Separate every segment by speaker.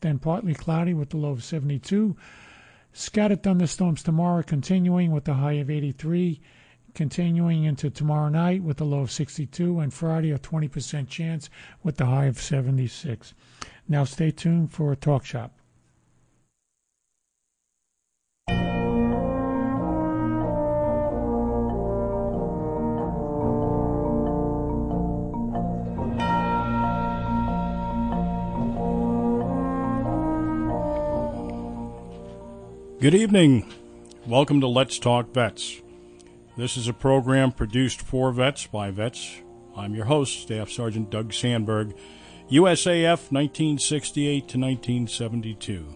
Speaker 1: then partly cloudy with the low of 72. Scattered thunderstorms tomorrow, continuing with the high of 83, continuing into tomorrow night with a low of 62, and Friday a 20% chance with the high of 76. Now stay tuned for a talk shop.
Speaker 2: Good evening. Welcome to Let's Talk Vets. This is a program produced for vets by vets. I'm your host, Staff Sergeant Doug Sandberg, USAF 1968 to 1972.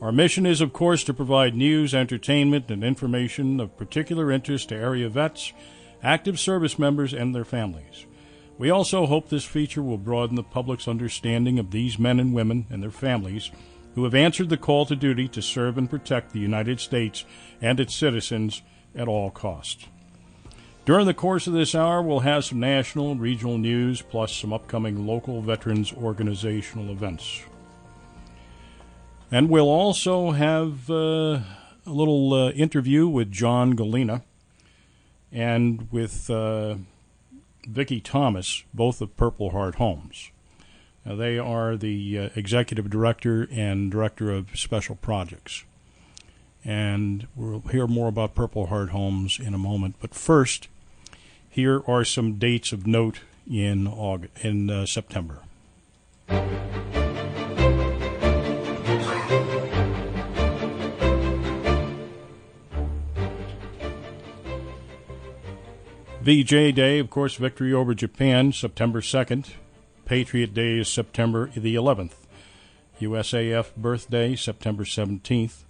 Speaker 2: Our mission is, of course, to provide news, entertainment, and information of particular interest to area vets, active service members, and their families. We also hope this feature will broaden the public's understanding of these men and women and their families who have answered the call to duty to serve and protect the United States and its citizens at all costs. During the course of this hour, we'll have some national and regional news, plus some upcoming local veterans organizational events. And we'll also have uh, a little uh, interview with John Gallina and with uh, Vicki Thomas, both of Purple Heart Homes. They are the uh, executive director and director of special projects. And we'll hear more about Purple Heart Homes in a moment. But first, here are some dates of note in August, in uh, September. VJ Day, of course, victory over Japan, September 2nd. Patriot Day is September the 11th. USAF birthday, September 17th.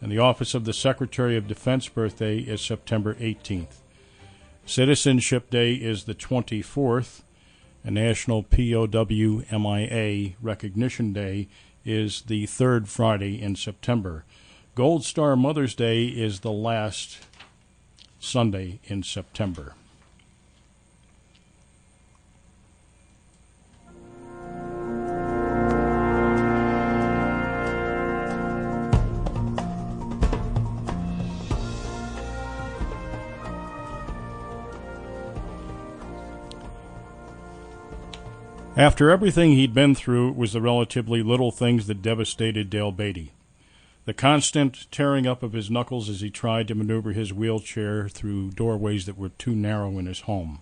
Speaker 2: And the Office of the Secretary of Defense birthday is September 18th. Citizenship Day is the 24th. And National POW MIA Recognition Day is the third Friday in September. Gold Star Mother's Day is the last Sunday in September. After everything he'd been through, it was the relatively little things that devastated Dale Beatty. The constant tearing up of his knuckles as he tried to maneuver his wheelchair through doorways that were too narrow in his home.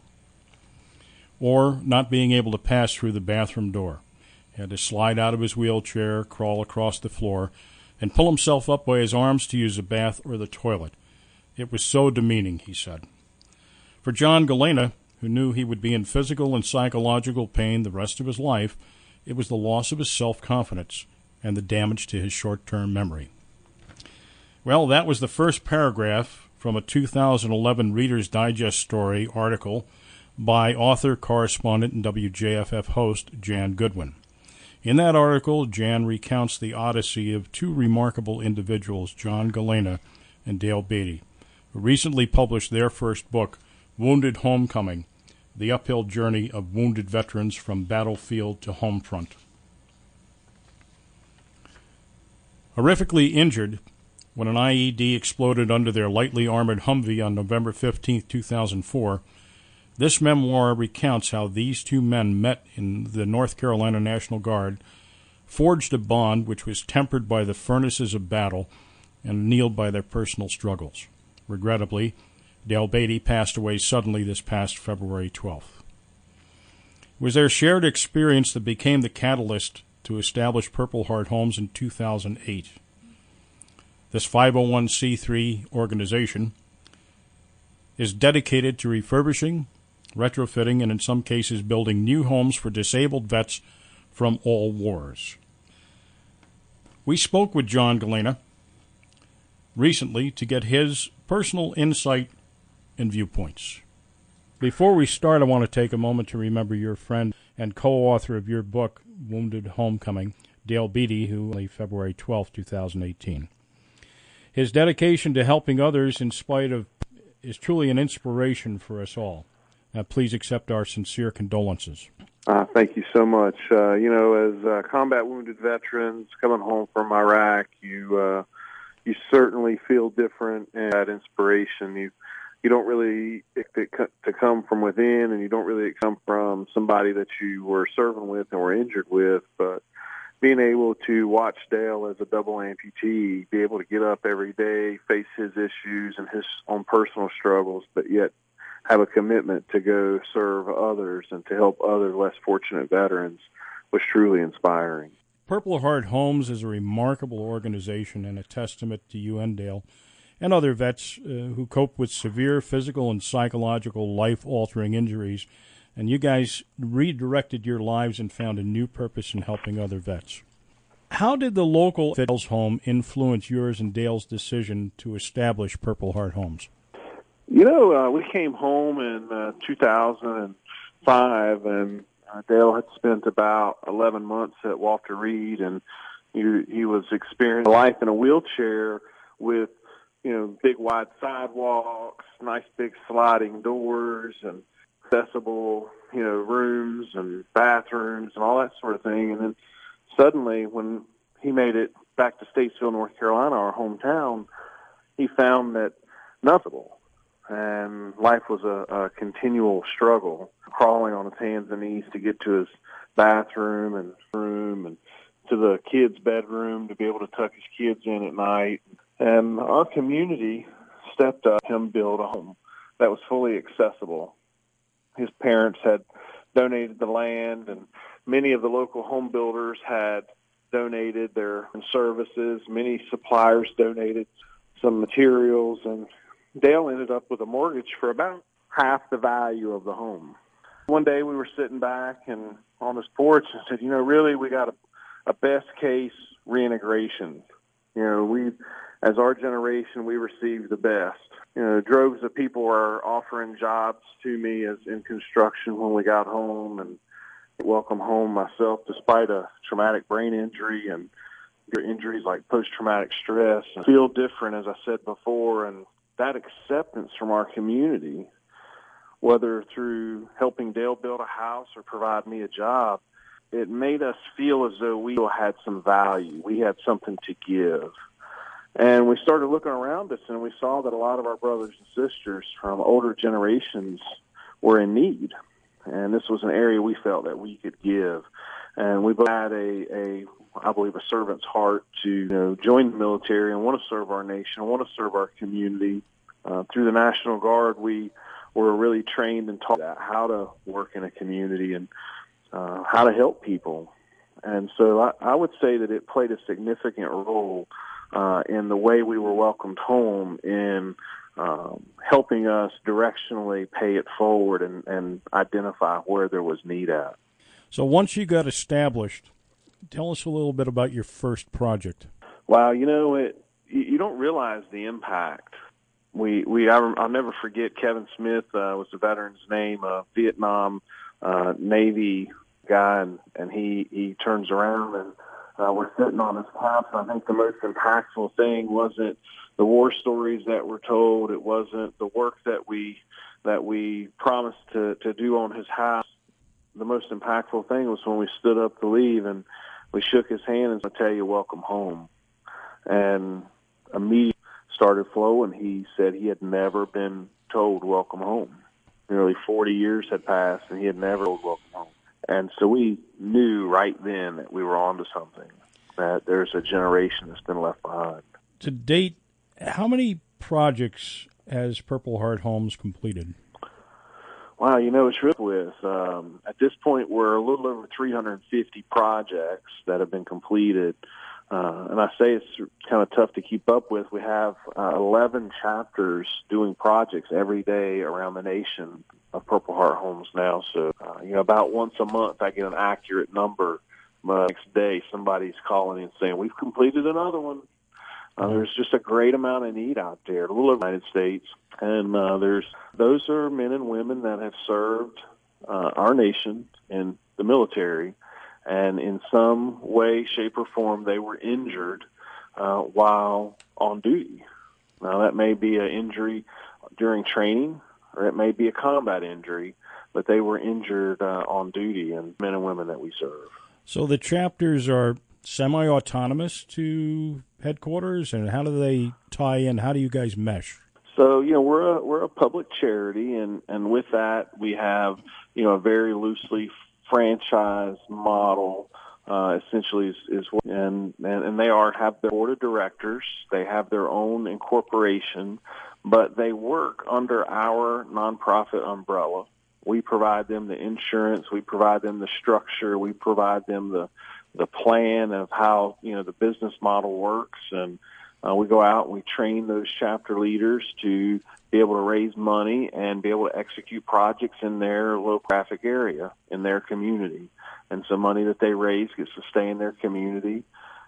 Speaker 2: Or not being able to pass through the bathroom door. He had to slide out of his wheelchair, crawl across the floor, and pull himself up by his arms to use a bath or the toilet. It was so demeaning, he said. For John Gallina, who knew he would be in physical and psychological pain the rest of his life, it was the loss of his self confidence and the damage to his short term memory. Well, that was the first paragraph from a 2011 Reader's Digest story article by author, correspondent, and WJFF host Jan Goodwin. In that article, Jan recounts the odyssey of two remarkable individuals, John Gallina and Dale Beatty, who recently published their first book, Wounded Homecoming the uphill journey of wounded veterans from battlefield to home front. Horrifically injured when an IED exploded under their lightly armored Humvee on November 15, 2004, this memoir recounts how these two men met in the North Carolina National Guard, forged a bond which was tempered by the furnaces of battle and annealed by their personal struggles. Regrettably, Dale Beatty passed away suddenly this past February 12th. It was their shared experience that became the catalyst to establish Purple Heart Homes in 2008. This 501c3 organization is dedicated to refurbishing, retrofitting, and in some cases building new homes for disabled vets from all wars. We spoke with John Gallina recently to get his personal insight and viewpoints. Before we start, I want to take a moment to remember your friend and co author of your book, Wounded Homecoming, Dale Beatty, who left February 12, 2018. His dedication to helping others in spite of is truly an inspiration for us all. Now, please accept our sincere condolences.
Speaker 3: Uh, thank you so much. Uh, you know, as uh, combat wounded veterans coming home from Iraq, you uh, you certainly feel different and that inspiration. You you don't really to come from within, and you don't really come from somebody that you were serving with and were injured with, but being able to watch Dale as a double amputee, be able to get up every day, face his issues and his own personal struggles, but yet have a commitment to go serve others and to help other less fortunate veterans was truly inspiring.
Speaker 2: Purple Heart Homes is a remarkable organization and a testament to you and Dale and other vets uh, who cope with severe physical and psychological life altering injuries. And you guys redirected your lives and found a new purpose in helping other vets. How did the local Dale's home influence yours and Dale's decision to establish Purple Heart Homes?
Speaker 3: You know, uh, we came home in uh, 2005, and uh, Dale had spent about 11 months at Walter Reed, and he, he was experiencing life in a wheelchair with, you know, big wide sidewalks, nice big sliding doors, and accessible, you know, rooms and bathrooms and all that sort of thing. And then suddenly, when he made it back to Statesville, North Carolina, our hometown, he found that nothing and life was a, a continual struggle, crawling on his hands and knees to get to his bathroom and room and to the kids' bedroom to be able to tuck his kids in at night. And Um, our community stepped up him build a home that was fully accessible. His parents had donated the land and many of the local home builders had donated their services. Many suppliers donated some materials and Dale ended up with a mortgage for about half the value of the home. One day we were sitting back and on his porch and said, you know, really we got a, a best case reintegration. You know, we, as our generation, we received the best. You know, droves of people were offering jobs to me as in construction when we got home and welcome home myself despite a traumatic brain injury and injuries like post-traumatic stress. I feel different, as I said before, and that acceptance from our community, whether through helping Dale build a house or provide me a job, it made us feel as though we had some value. We had something to give. And we started looking around us and we saw that a lot of our brothers and sisters from older generations were in need. And this was an area we felt that we could give. And we had a, a I believe, a servant's heart to you know, join the military and want to serve our nation, want to serve our community. Uh, through the National Guard, we were really trained and taught how to work in a community and uh, how to help people. And so I, I would say that it played a significant role uh, in the way we were welcomed home in um, helping us directionally pay it forward and, and identify where there was need at.
Speaker 2: So once you got established, tell us a little bit about your first project.
Speaker 3: Wow, you know it. You don't realize the impact. We we I, will never forget Kevin Smith uh, was the veteran's name, a Vietnam uh, Navy guy, and, and he he turns around and uh, we're sitting on his couch. I think the most impactful thing wasn't the war stories that were told. It wasn't the work that we that we promised to to do on his house. The most impactful thing was when we stood up to leave and we shook his hand and I tell you, welcome home. And immediately started flowing. He said he had never been told welcome home. Nearly 40 years had passed and he had never told welcome home. And so we knew right then that we were onto something, that there's a generation that's been left behind.
Speaker 2: To date, how many projects has Purple Heart Homes completed?
Speaker 3: Wow, you know, it's real with. Um, at this point, we're a little over 350 projects that have been completed. Uh, and I say it's kind of tough to keep up with. We have uh, 11 chapters doing projects every day around the nation of Purple Heart Homes now. So, you know, about once a month, I get an accurate number. The next day, somebody's calling and saying, we've completed another one. Uh, there's just a great amount of need out there, a little the United States, and uh, there's those are men and women that have served uh, our nation in the military, and in some way, shape, or form, they were injured uh, while on duty. Now, that may be an injury during training, or it may be a combat injury, but they were injured uh, on duty, and men and women that we serve.
Speaker 2: So the chapters are semi-autonomous to headquarters, and how do they tie in? How do you guys mesh?
Speaker 3: So you know we're a we're a public charity, and and with that we have you know a very loosely franchise model. Uh, essentially, is, is and, and and they are have their board of directors. They have their own incorporation, but they work under our nonprofit umbrella. We provide them the insurance, we provide them the structure, we provide them the the plan of how you know the business model works, and uh, we go out and we train those chapter leaders to be able to raise money and be able to execute projects in their low traffic area in their community. And so money that they raise gets to stay in their community.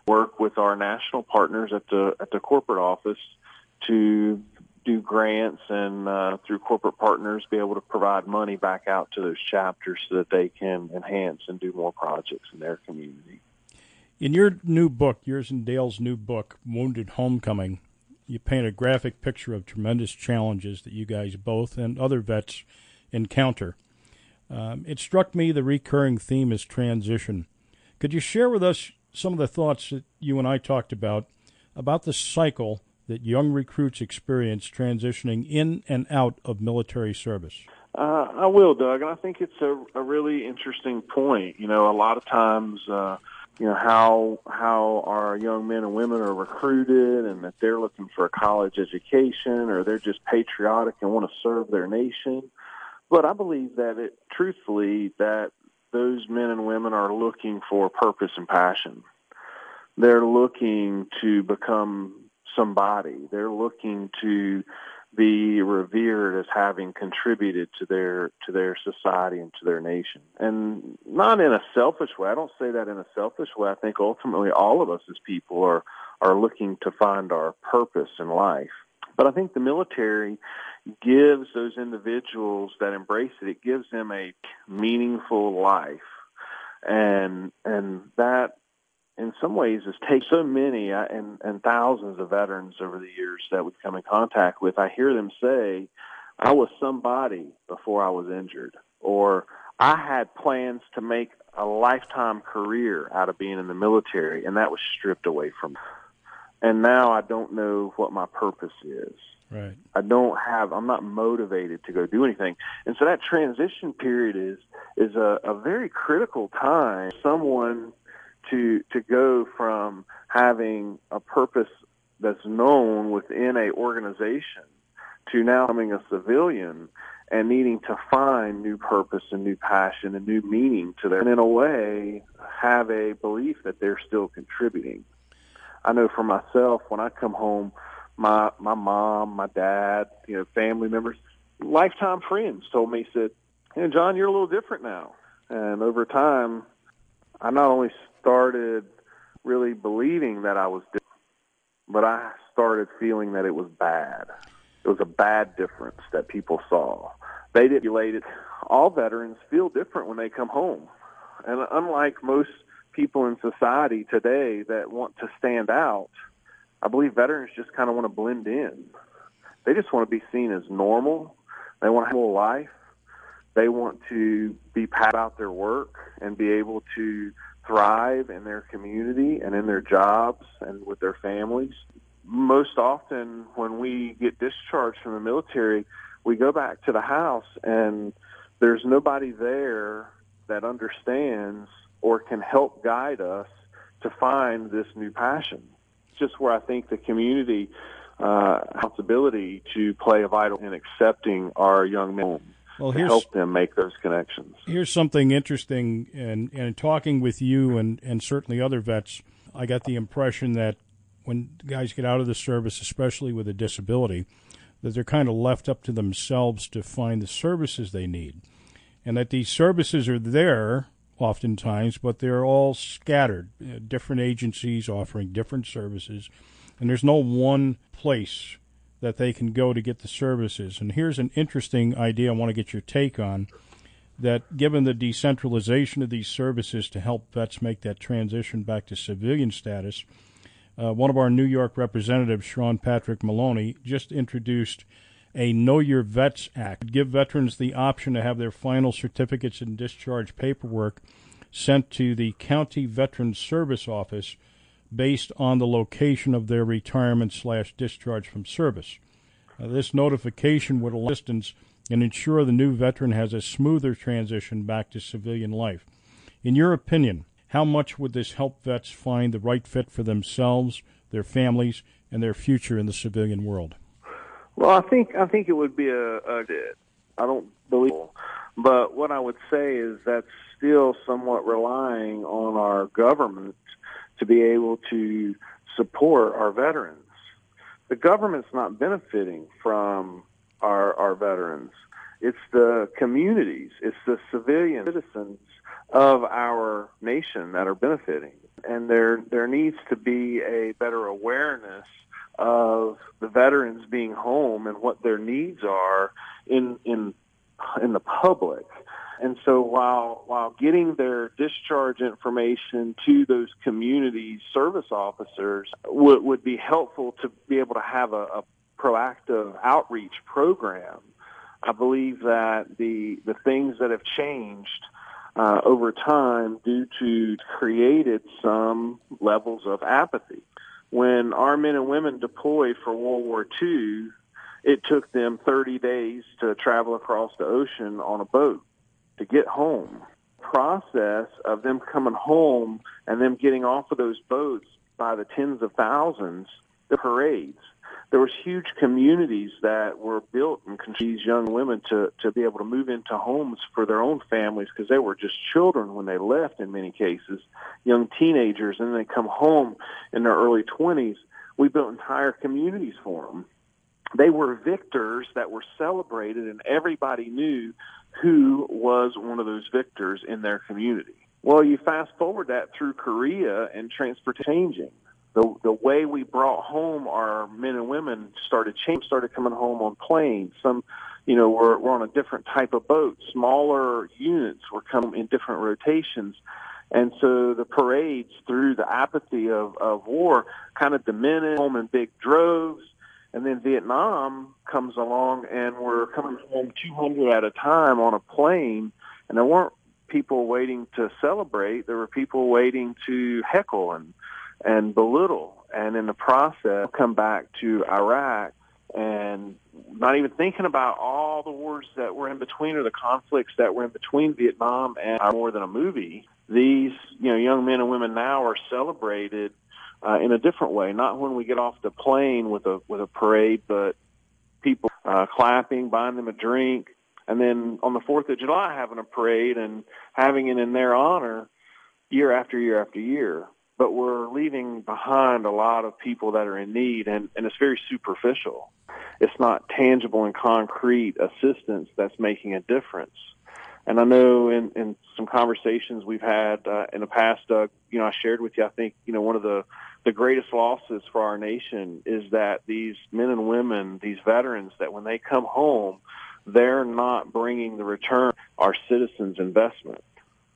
Speaker 3: Work with our national partners at the at the corporate office to do grants and uh, through corporate partners be able to provide money back out to those chapters so that they can enhance and do more projects in their community.
Speaker 2: In your new book, yours and Dale's new book, Wounded Homecoming, you paint a graphic picture of tremendous challenges that you guys both and other vets encounter. Um, it struck me the recurring theme is transition. Could you share with us some of the thoughts that you and I talked about about the cycle that young recruits experience transitioning in and out of military service?
Speaker 3: Uh, I will, Doug, and I think it's a, a really interesting point. You know, a lot of times, uh, you know how how our young men and women are recruited, and that they're looking for a college education, or they're just patriotic and want to serve their nation. But I believe that it, truthfully, that those men and women are looking for purpose and passion. They're looking to become somebody. They're looking to be revered as having contributed to their to their society and to their nation. And not in a selfish way. I don't say that in a selfish way. I think ultimately all of us as people are are looking to find our purpose in life. But I think the military gives those individuals that embrace it, it gives them a meaningful life. And and that in some ways has taken so many uh, and, and thousands of veterans over the years that we've come in contact with. I hear them say, I was somebody before I was injured, or I had plans to make a lifetime career out of being in the military, and that was stripped away from me. And now I don't know what my purpose is.
Speaker 2: Right.
Speaker 3: I don't have. I'm not motivated to go do anything, and so that transition period is is a, a very critical time. Someone to to go from having a purpose that's known within a organization to now becoming a civilian and needing to find new purpose and new passion and new meaning to their and in a way have a belief that they're still contributing. I know for myself when I come home my my mom, my dad, you know, family members, lifetime friends told me said, "Hey John, you're a little different now." And over time, I not only started really believing that I was different, but I started feeling that it was bad. It was a bad difference that people saw. They didn't relate it. All veterans feel different when they come home. And unlike most people in society today that want to stand out, I believe veterans just kind of want to blend in. They just want to be seen as normal. They want to have a life. They want to be proud about their work and be able to thrive in their community and in their jobs and with their families. Most often, when we get discharged from the military, we go back to the house and there's nobody there that understands or can help guide us to find this new passion. It's just where I think the community uh, responsibility to play a vital in accepting our young men well, to help them make those connections.
Speaker 2: Here's something interesting, and, and talking with you and, and certainly other vets, I got the impression that when guys get out of the service, especially with a disability, that they're kind of left up to themselves to find the services they need. And that these services are there oftentimes, but they're all scattered, uh, different agencies offering different services, and there's no one place that they can go to get the services. And here's an interesting idea I want to get your take on that given the decentralization of these services to help vets make that transition back to civilian status, uh, one of our New York representatives, Sean Patrick Maloney, just introduced a Know Your Vets Act. Give veterans the option to have their final certificates and discharge paperwork sent to the County Veterans Service Office based on the location of their retirement slash discharge from service. Uh, this notification would allow assistance and ensure the new veteran has a smoother transition back to civilian life. In your opinion, how much would this help vets find the right fit for themselves, their families, and their future in the civilian world?
Speaker 3: Well, I think I think it would be a, a I don't believe, but what I would say is that's still somewhat relying on our government to be able to support our veterans. The government's not benefiting from our our veterans. It's the communities, it's the civilian citizens of our nation that are benefiting. And there there needs to be a better awareness of the veterans being home and what their needs are in in in the public. And so while while getting their discharge information to those community service officers would, would be helpful to be able to have a, a proactive outreach program, I believe that the the things that have changed uh, over time due to created some levels of apathy. When our men and women deployed for World War II, it took them 30 days to travel across the ocean on a boat to get home. Process of them coming home and them getting off of those boats by the tens of thousands, the parades. There was huge communities that were built and these young women to to be able to move into homes for their own families because they were just children when they left in many cases, young teenagers, and they come home in their early 20s. We built entire communities for them they were victors that were celebrated and everybody knew who was one of those victors in their community. Well, you fast forward that through Korea and transport changing. The, the way we brought home our men and women started change, started coming home on planes. Some, you know, were, were on a different type of boat. Smaller units were coming in different rotations. And so the parades through the apathy of, of war kind of diminished home in big droves and then Vietnam comes along and we're coming home 200 at a time on a plane. And there weren't people waiting to celebrate. There were people waiting to heckle and, and belittle. And in the process, come back to Iraq and not even thinking about all the wars that were in between or the conflicts that were in between Vietnam and uh, more than a movie. These, you know, young men and women now are celebrated uh, in a different way. Not when we get off the plane with a with a parade, but people uh, clapping, buying them a drink, and then on the Fourth of July having a parade and having it in their honor year after year after year. But we're leaving behind a lot of people that are in need, and, and it's very superficial. It's not tangible and concrete assistance that's making a difference. And I know in, in some conversations we've had uh, in the past, Doug, you know, I shared with you, I think, you know, one of the the greatest losses for our nation is that these men and women, these veterans, that when they come home, they're not bringing the return our citizens' investment.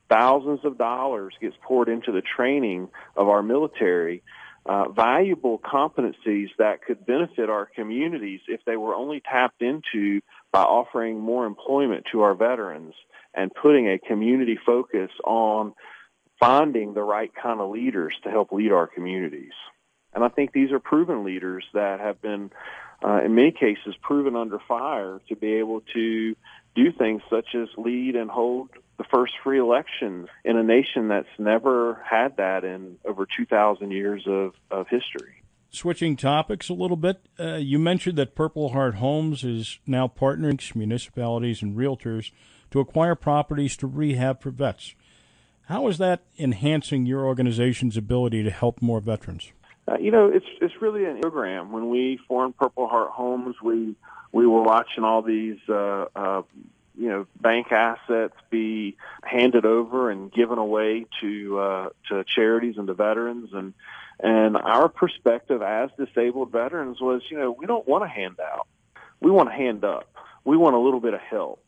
Speaker 3: Thousands of dollars gets poured into the training of our military, uh, valuable competencies that could benefit our communities if they were only tapped into by offering more employment to our veterans and putting a community focus on finding the right kind of leaders to help lead our communities. And I think these are proven leaders that have been, uh, in many cases, proven under fire to be able to do things such as lead and hold the first free elections in a nation that's never had that in over 2,000 years of, of history.
Speaker 2: Switching topics a little bit, uh, you mentioned that Purple Heart Homes is now partnering municipalities and realtors to acquire properties to rehab for vets. How is that enhancing your organization's ability to help more veterans?
Speaker 3: Uh, you know, it's it's really a program. When we formed Purple Heart Homes, we we were watching all these uh, uh, you know bank assets be handed over and given away to uh, to charities and to veterans and and our perspective as disabled veterans was you know we don't want a handout we want a hand up we want a little bit of help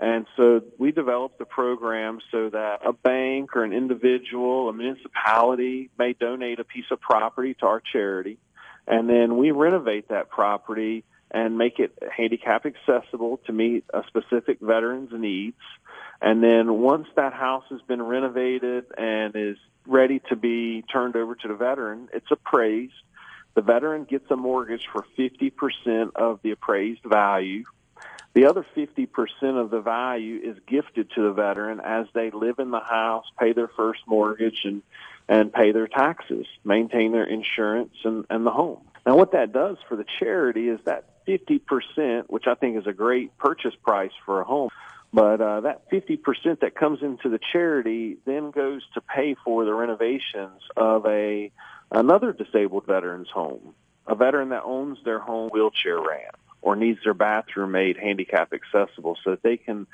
Speaker 3: and so we developed the program so that a bank or an individual, a municipality may donate a piece of property to our charity. And then we renovate that property and make it handicap accessible to meet a specific veteran's needs. And then once that house has been renovated and is ready to be turned over to the veteran, it's appraised. The veteran gets a mortgage for 50% of the appraised value. The other 50% of the value is gifted to the veteran as they live in the house, pay their first mortgage, and, and pay their taxes, maintain their insurance and, and the home. Now, what that does for the charity is that 50%, which I think is a great purchase price for a home, but uh, that 50% that comes into the charity then goes to pay for the renovations of a another disabled veteran's home, a veteran that owns their home wheelchair ramp or needs their bathroom made handicap accessible so that they can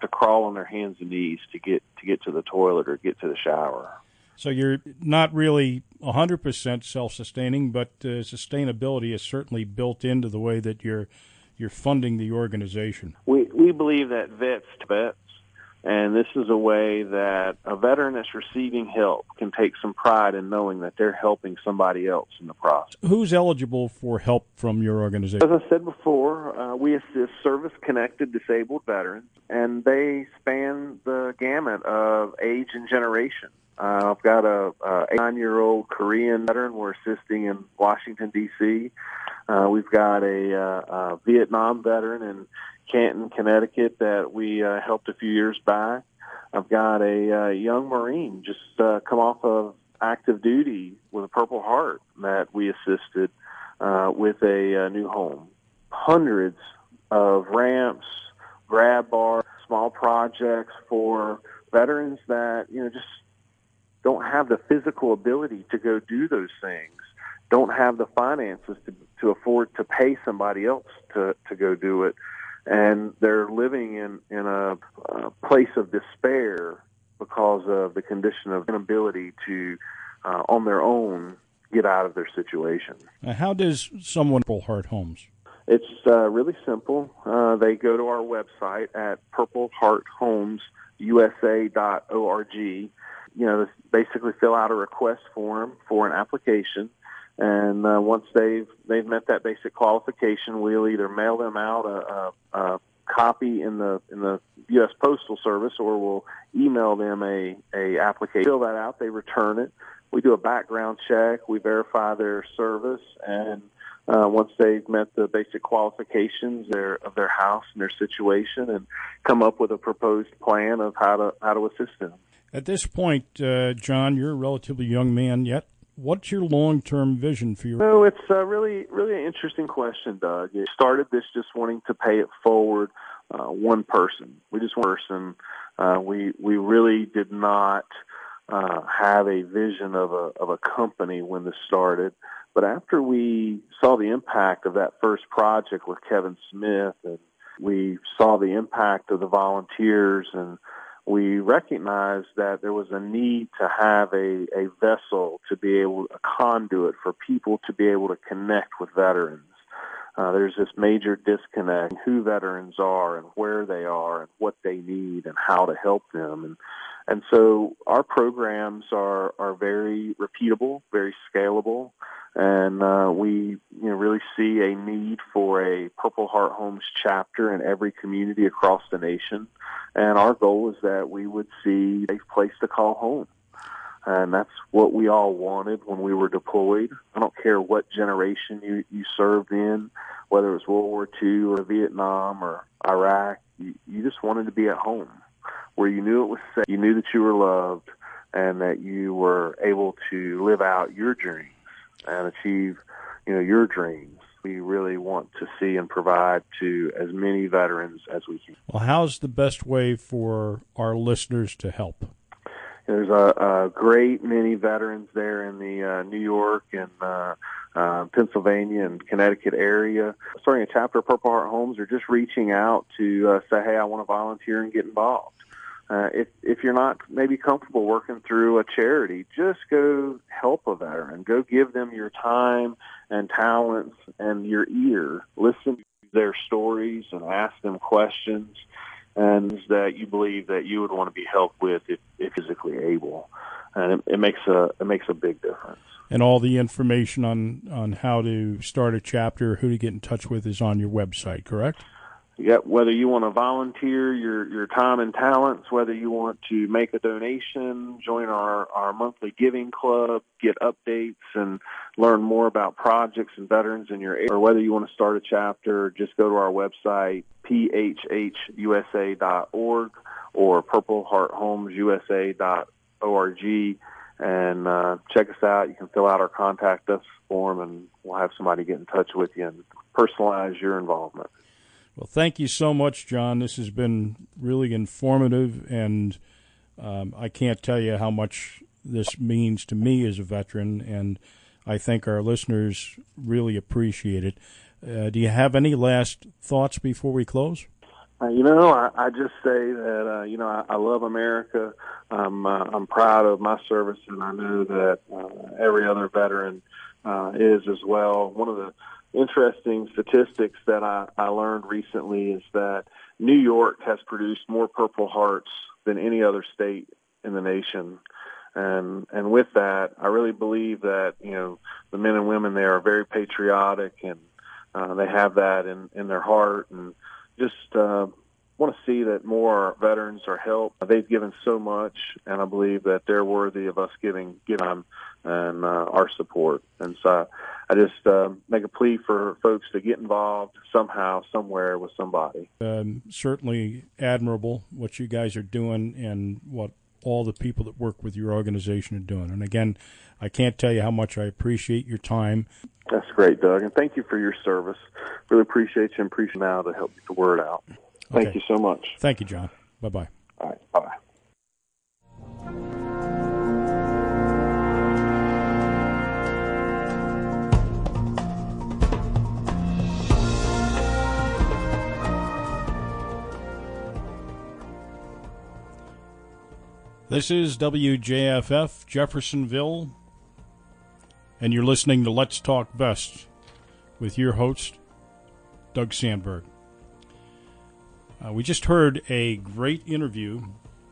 Speaker 3: to crawl on their hands and knees to get to get to the toilet or get to the shower.
Speaker 2: So you're not really 100% self-sustaining, but uh, sustainability is certainly built into the way that you're you're funding the organization.
Speaker 3: We we believe that vets to vets, and this is a way that a veteran that's receiving help can take some pride in knowing that they're helping somebody else in the process.
Speaker 2: Who's eligible for help from your organization?
Speaker 3: As I said before, uh, we assist service-connected disabled veterans, and they span the gamut of age and generation. Uh, I've got a, a nine-year-old Korean veteran we're assisting in Washington D.C. Uh, we've got a, uh, a Vietnam veteran in Canton, Connecticut that we uh, helped a few years back. I've got a uh, young Marine just uh, come off of active duty with a Purple Heart that we assisted uh, with a, a new home. Hundreds of ramps, grab bars, small projects for veterans that you know just don't have the physical ability to go do those things, don't have the finances to, to afford to pay somebody else to, to go do it. And they're living in, in a, a place of despair because of the condition of inability to, uh, on their own, get out of their situation.
Speaker 2: how does someone Purple Heart Homes?
Speaker 3: It's uh, really simple. Uh, they go to our website at purplehearthomeusa.org you know, basically fill out a request form for an application. And uh, once they've they've met that basic qualification, we'll either mail them out a, a, a copy in the in the U.S. Postal Service, or we'll email them a a application. Fill that out, they return it. We do a background check. We verify their service, and uh, once they've met the basic qualifications their, of their house and their situation, and come up with a proposed plan of how to how to assist them.
Speaker 2: At this point, uh, John, you're a relatively young man yet. What's your long-term vision for your?
Speaker 3: No, it's a really, really an interesting question, Doug. It started this just wanting to pay it forward, uh, one person. We just one person. Uh, we we really did not uh, have a vision of a of a company when this started. But after we saw the impact of that first project with Kevin Smith, and we saw the impact of the volunteers and we recognized that there was a need to have a, a vessel to be able, a conduit for people to be able to connect with veterans. Uh, there's this major disconnect who veterans are and where they are and what they need and how to help them. And, and so our programs are, are very repeatable, very scalable, and uh, we you know, really see a need for a Purple Heart Homes chapter in every community across the nation. And our goal is that we would see a place to call home. And that's what we all wanted when we were deployed. I don't care what generation you, you served in, whether it was World War II or Vietnam or Iraq, you, you just wanted to be at home where you knew it was safe, you knew that you were loved, and that you were able to live out your dreams and achieve, you know, your dreams. We really want to see and provide to as many veterans as we can.
Speaker 2: Well, how's the best way for our listeners to help?
Speaker 3: There's a, a great many veterans there in the uh, New York and uh, uh, Pennsylvania and Connecticut area, starting a chapter of Purple Heart Homes, or just reaching out to uh, say, "Hey, I want to volunteer and get involved." Uh, if if you're not maybe comfortable working through a charity, just go help a veteran. Go give them your time and talents and your ear. Listen to their stories and ask them questions, and that you believe that you would want to be helped with if, if physically able. and it, it makes a it makes a big difference.
Speaker 2: And all the information on on how to start a chapter, who to get in touch with, is on your website, correct?
Speaker 3: Yeah, whether you want to volunteer your, your time and talents, whether you want to make a donation, join our, our monthly giving club, get updates and learn more about projects and veterans in your area, or whether you want to start a chapter, just go to our website, phhusa.org or purplehearthomeusa.org and uh, check us out. You can fill out our contact us form and we'll have somebody get in touch with you and personalize your involvement.
Speaker 2: Well, thank you so much, John. This has been really informative, and um, I can't tell you how much this means to me as a veteran, and I think our listeners really appreciate it. Uh, do you have any last thoughts before we close?
Speaker 3: Uh, you know, I, I just say that uh, you know I, I love America. I'm uh, I'm proud of my service, and I know that uh, every other veteran uh, is as well. One of the interesting statistics that I, I learned recently is that New York has produced more Purple Hearts than any other state in the nation. And and with that, I really believe that you know the men and women there are very patriotic and uh, they have that in in their heart and just uh, want to see that more veterans are helped. They've given so much, and I believe that they're worthy of us giving giving them and uh, our support. And so I just uh, make a plea for folks to get involved somehow, somewhere with somebody.
Speaker 2: Um, certainly admirable what you guys are doing and what all the people that work with your organization are doing. And again, I can't tell you how much I appreciate your time.
Speaker 3: That's great, Doug, and thank you for your service. Really appreciate you and appreciate now to help get the word out. Thank okay. you so much.
Speaker 2: Thank you, John. Bye bye.
Speaker 3: All right. Bye bye.
Speaker 2: This is WJFF Jeffersonville, and you're listening to Let's Talk Best with your host, Doug Sandberg. Uh, we just heard a great interview,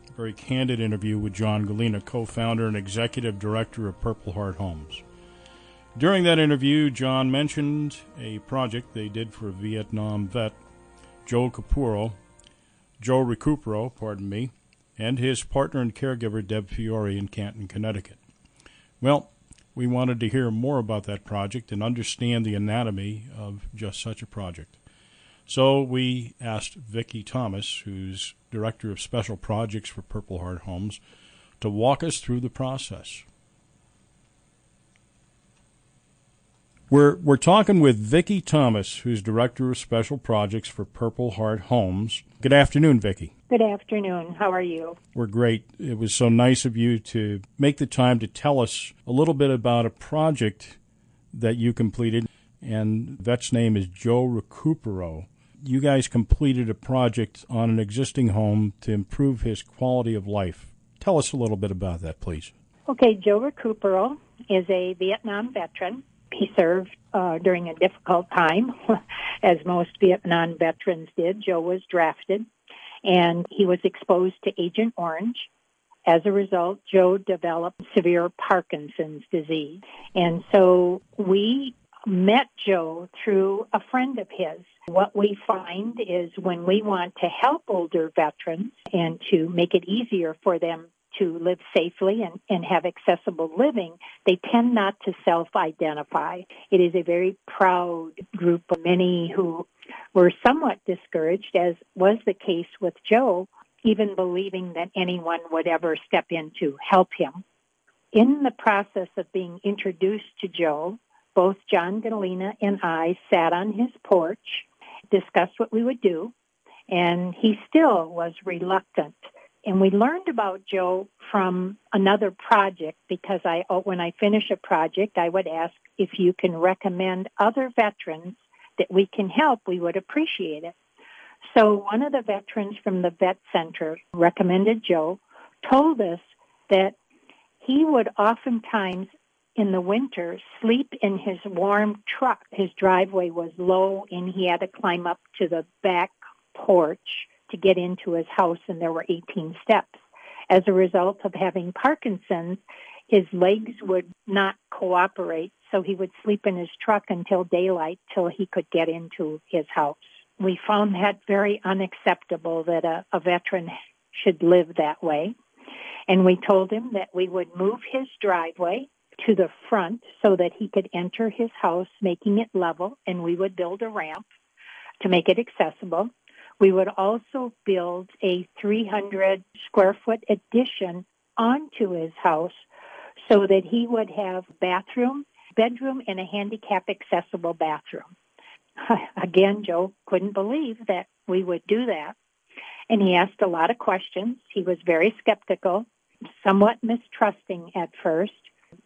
Speaker 2: a very candid interview with John Gallina, co founder and executive director of Purple Heart Homes. During that interview, John mentioned a project they did for a Vietnam vet, Joe Capuro, Joe Recupero, pardon me, and his partner and caregiver, Deb Fiore, in Canton, Connecticut. Well, we wanted to hear more about that project and understand the anatomy of just such a project. So we asked Vicki Thomas, who's Director of Special Projects for Purple Heart Homes, to walk us through the process. We're, we're talking with Vicki Thomas, who's Director of Special Projects for Purple Heart Homes. Good afternoon, Vicki.
Speaker 4: Good afternoon. How are you?
Speaker 2: We're great. It was so nice of you to make the time to tell us a little bit about a project that you completed. And that's name is Joe Recupero. You guys completed a project on an existing home to improve his quality of life. Tell us a little bit about that, please.
Speaker 4: Okay, Joe Recupero is a Vietnam veteran. He served uh, during a difficult time, as most Vietnam veterans did. Joe was drafted and he was exposed to Agent Orange. As a result, Joe developed severe Parkinson's disease. And so we met Joe through a friend of his. What we find is when we want to help older veterans and to make it easier for them to live safely and, and have accessible living, they tend not to self-identify. It is a very proud group of many who were somewhat discouraged, as was the case with Joe, even believing that anyone would ever step in to help him. In the process of being introduced to Joe, both John Gallina and I sat on his porch, discussed what we would do, and he still was reluctant and we learned about Joe from another project because I, oh, when I finish a project, I would ask if you can recommend other veterans that we can help. We would appreciate it. So one of the veterans from the vet center recommended Joe, told us that he would oftentimes in the winter sleep in his warm truck. His driveway was low and he had to climb up to the back porch to get into his house, and there were 18 steps. As a result of having Parkinson's, his legs would not cooperate, so he would sleep in his truck until daylight till he could get into his house. We found that very unacceptable that a, a veteran should live that way. And we told him that we would move his driveway to the front so that he could enter his house, making it level, and we would build a ramp to make it accessible. We would also build a 300 square foot addition onto his house so that he would have bathroom, bedroom, and a handicap accessible bathroom. Again, Joe couldn't believe that we would do that. And he asked a lot of questions. He was very skeptical, somewhat mistrusting at first.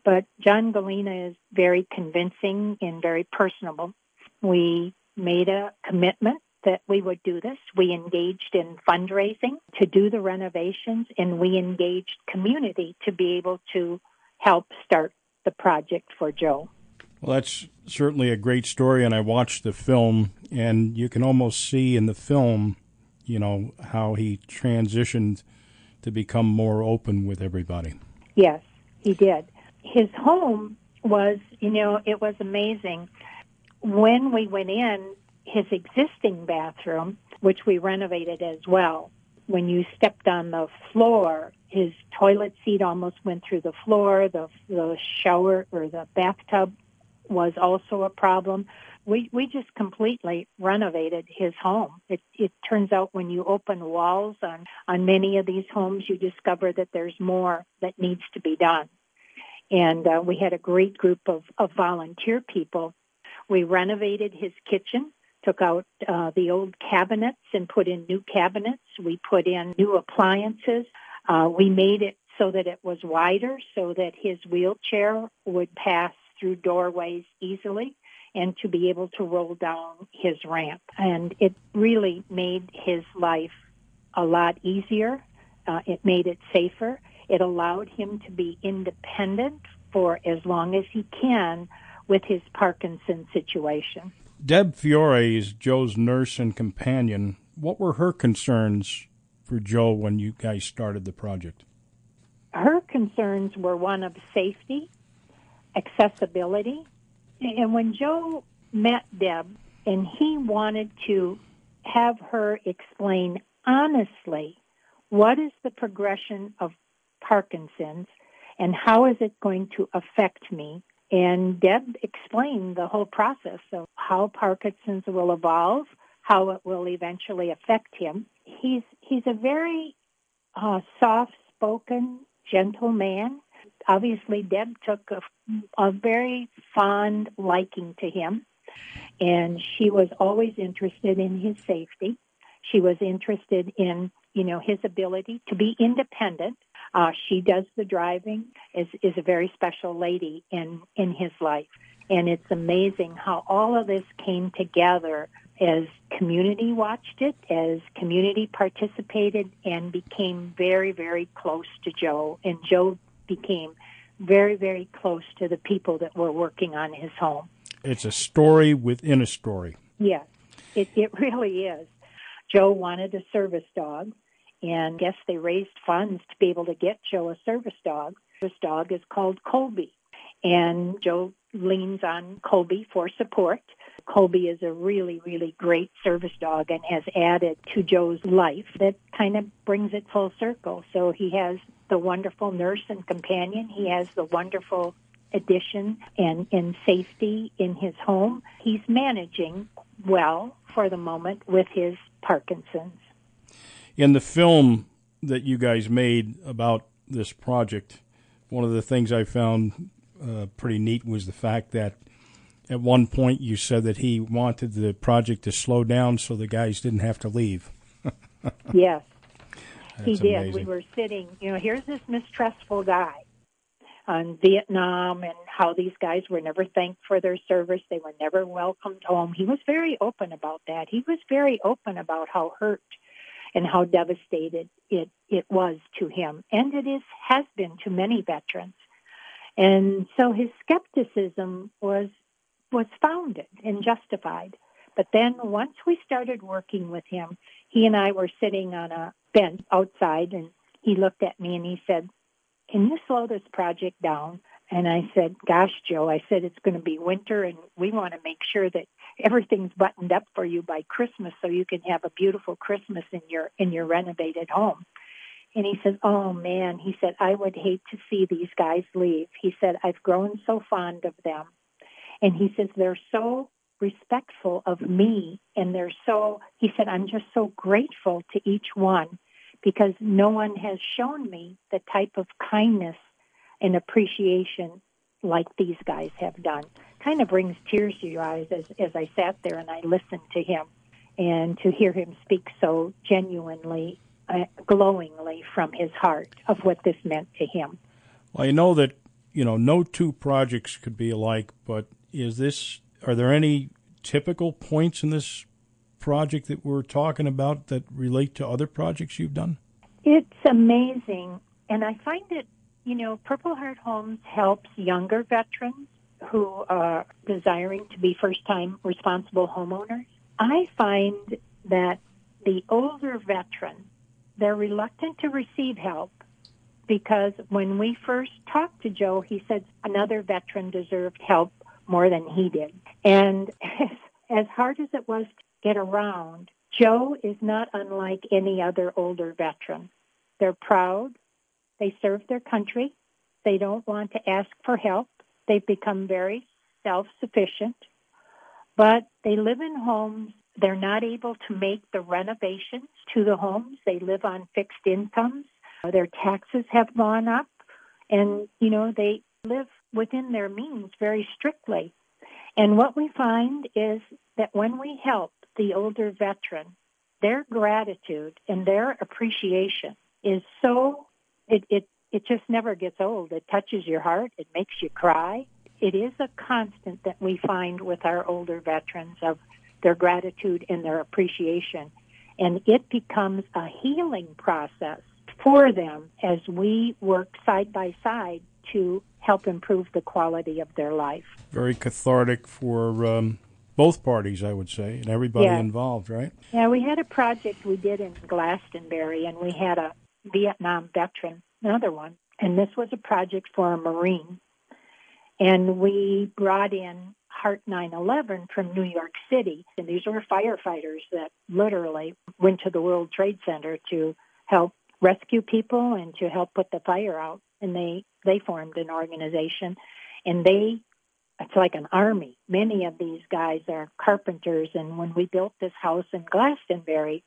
Speaker 4: But John Gallina is very convincing and very personable. We made a commitment that we would do this. We engaged in fundraising to do the renovations and we engaged community to be able to help start the project for Joe.
Speaker 2: Well, that's certainly a great story, and I watched the film, and you can almost see in the film, you know, how he transitioned to become more open with everybody.
Speaker 4: Yes, he did. His home was, you know, it was amazing. When we went in, his existing bathroom, which we renovated as well, when you stepped on the floor, his toilet seat almost went through the floor. The the shower or the bathtub was also a problem. We we just completely renovated his home. It it turns out when you open walls on on many of these homes, you discover that there's more that needs to be done. And uh, we had a great group of, of volunteer people. We renovated his kitchen took out uh, the old cabinets and put in new cabinets. We put in new appliances. Uh, we made it so that it was wider so that his wheelchair would pass through doorways easily and to be able to roll down his ramp. And it really made his life a lot easier. Uh, it made it safer. It allowed him to be independent for as long as he can with his Parkinson's situation.
Speaker 2: Deb Fiore is Joe's nurse and companion. What were her concerns for Joe when you guys started the project?
Speaker 4: Her concerns were one of safety, accessibility, and when Joe met Deb and he wanted to have her explain honestly what is the progression of Parkinson's and how is it going to affect me and Deb explained the whole process of how Parkinson's will evolve, how it will eventually affect him. He's he's a very uh, soft-spoken, gentle man. Obviously, Deb took a, a very fond liking to him, and she was always interested in his safety. She was interested in you know his ability to be independent uh, she does the driving. is is a very special lady in in his life, and it's amazing how all of this came together as community watched it, as community participated, and became very very close to Joe, and Joe became very very close to the people that were working on his home.
Speaker 2: It's a story within a story.
Speaker 4: Yes, it it really is. Joe wanted a service dog and guess they raised funds to be able to get Joe a service dog. This dog is called Colby, and Joe leans on Colby for support. Colby is a really, really great service dog and has added to Joe's life that kind of brings it full circle. So he has the wonderful nurse and companion. He has the wonderful addition and, and safety in his home. He's managing well for the moment with his Parkinson's
Speaker 2: in the film that you guys made about this project, one of the things I found uh, pretty neat was the fact that at one point you said that he wanted the project to slow down so the guys didn't have to leave.
Speaker 4: yes, he did. Amazing. We were sitting, you know, here's this mistrustful guy on Vietnam and how these guys were never thanked for their service. They were never welcomed home. He was very open about that. He was very open about how hurt and how devastated it, it was to him. And it is, has been to many veterans. And so his skepticism was, was founded and justified. But then once we started working with him, he and I were sitting on a bench outside and he looked at me and he said, Can you slow this project down? And I said, Gosh, Joe, I said, it's going to be winter and we want to make sure that everything's buttoned up for you by Christmas so you can have a beautiful Christmas in your in your renovated home. And he said, Oh man, he said, I would hate to see these guys leave. He said, I've grown so fond of them. And he says, they're so respectful of me and they're so, he said, I'm just so grateful to each one because no one has shown me the type of kindness and appreciation like these guys have done. Kind of brings tears to your eyes as, as I sat there and I listened to him and to hear him speak so genuinely, uh, glowingly from his heart of what this meant to him.
Speaker 2: Well, I know that, you know, no two projects could be alike, but is this, are there any typical points in this project that we're talking about that relate to other projects you've done?
Speaker 4: It's amazing. And I find it you know, Purple Heart Homes helps younger veterans who are desiring to be first time responsible homeowners. I find that the older veterans, they're reluctant to receive help because when we first talked to Joe, he said another veteran deserved help more than he did. And as, as hard as it was to get around, Joe is not unlike any other older veteran. They're proud, they serve their country. They don't want to ask for help. They've become very self sufficient, but they live in homes. They're not able to make the renovations to the homes. They live on fixed incomes. Their taxes have gone up, and you know they live within their means very strictly. And what we find is that when we help the older veteran, their gratitude and their appreciation is so it, it, it just never gets old. It touches your heart. It makes you cry. It is a constant that we find with our older veterans of their gratitude and their appreciation. And it becomes a healing process for them as we work side by side to help improve the quality of their life.
Speaker 2: Very cathartic for um, both parties, I would say, and everybody yeah. involved, right?
Speaker 4: Yeah, we had a project we did in Glastonbury, and we had a Vietnam veteran, another one. And this was a project for a Marine. And we brought in Heart 911 from New York City. And these were firefighters that literally went to the World Trade Center to help rescue people and to help put the fire out. And they, they formed an organization and they, it's like an army. Many of these guys are carpenters. And when we built this house in Glastonbury,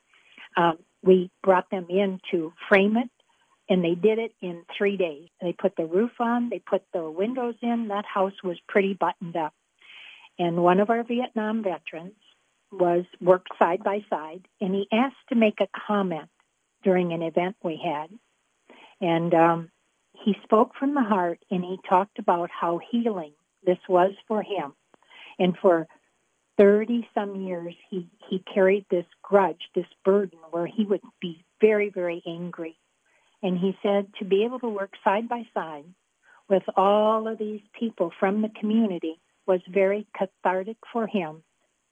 Speaker 4: um, we brought them in to frame it, and they did it in three days. They put the roof on, they put the windows in. That house was pretty buttoned up. And one of our Vietnam veterans was worked side by side, and he asked to make a comment during an event we had. And um, he spoke from the heart, and he talked about how healing this was for him. And for 30 some years he he carried this grudge this burden where he would be very very angry. And he said to be able to work side by side with all of these people from the community was very cathartic for him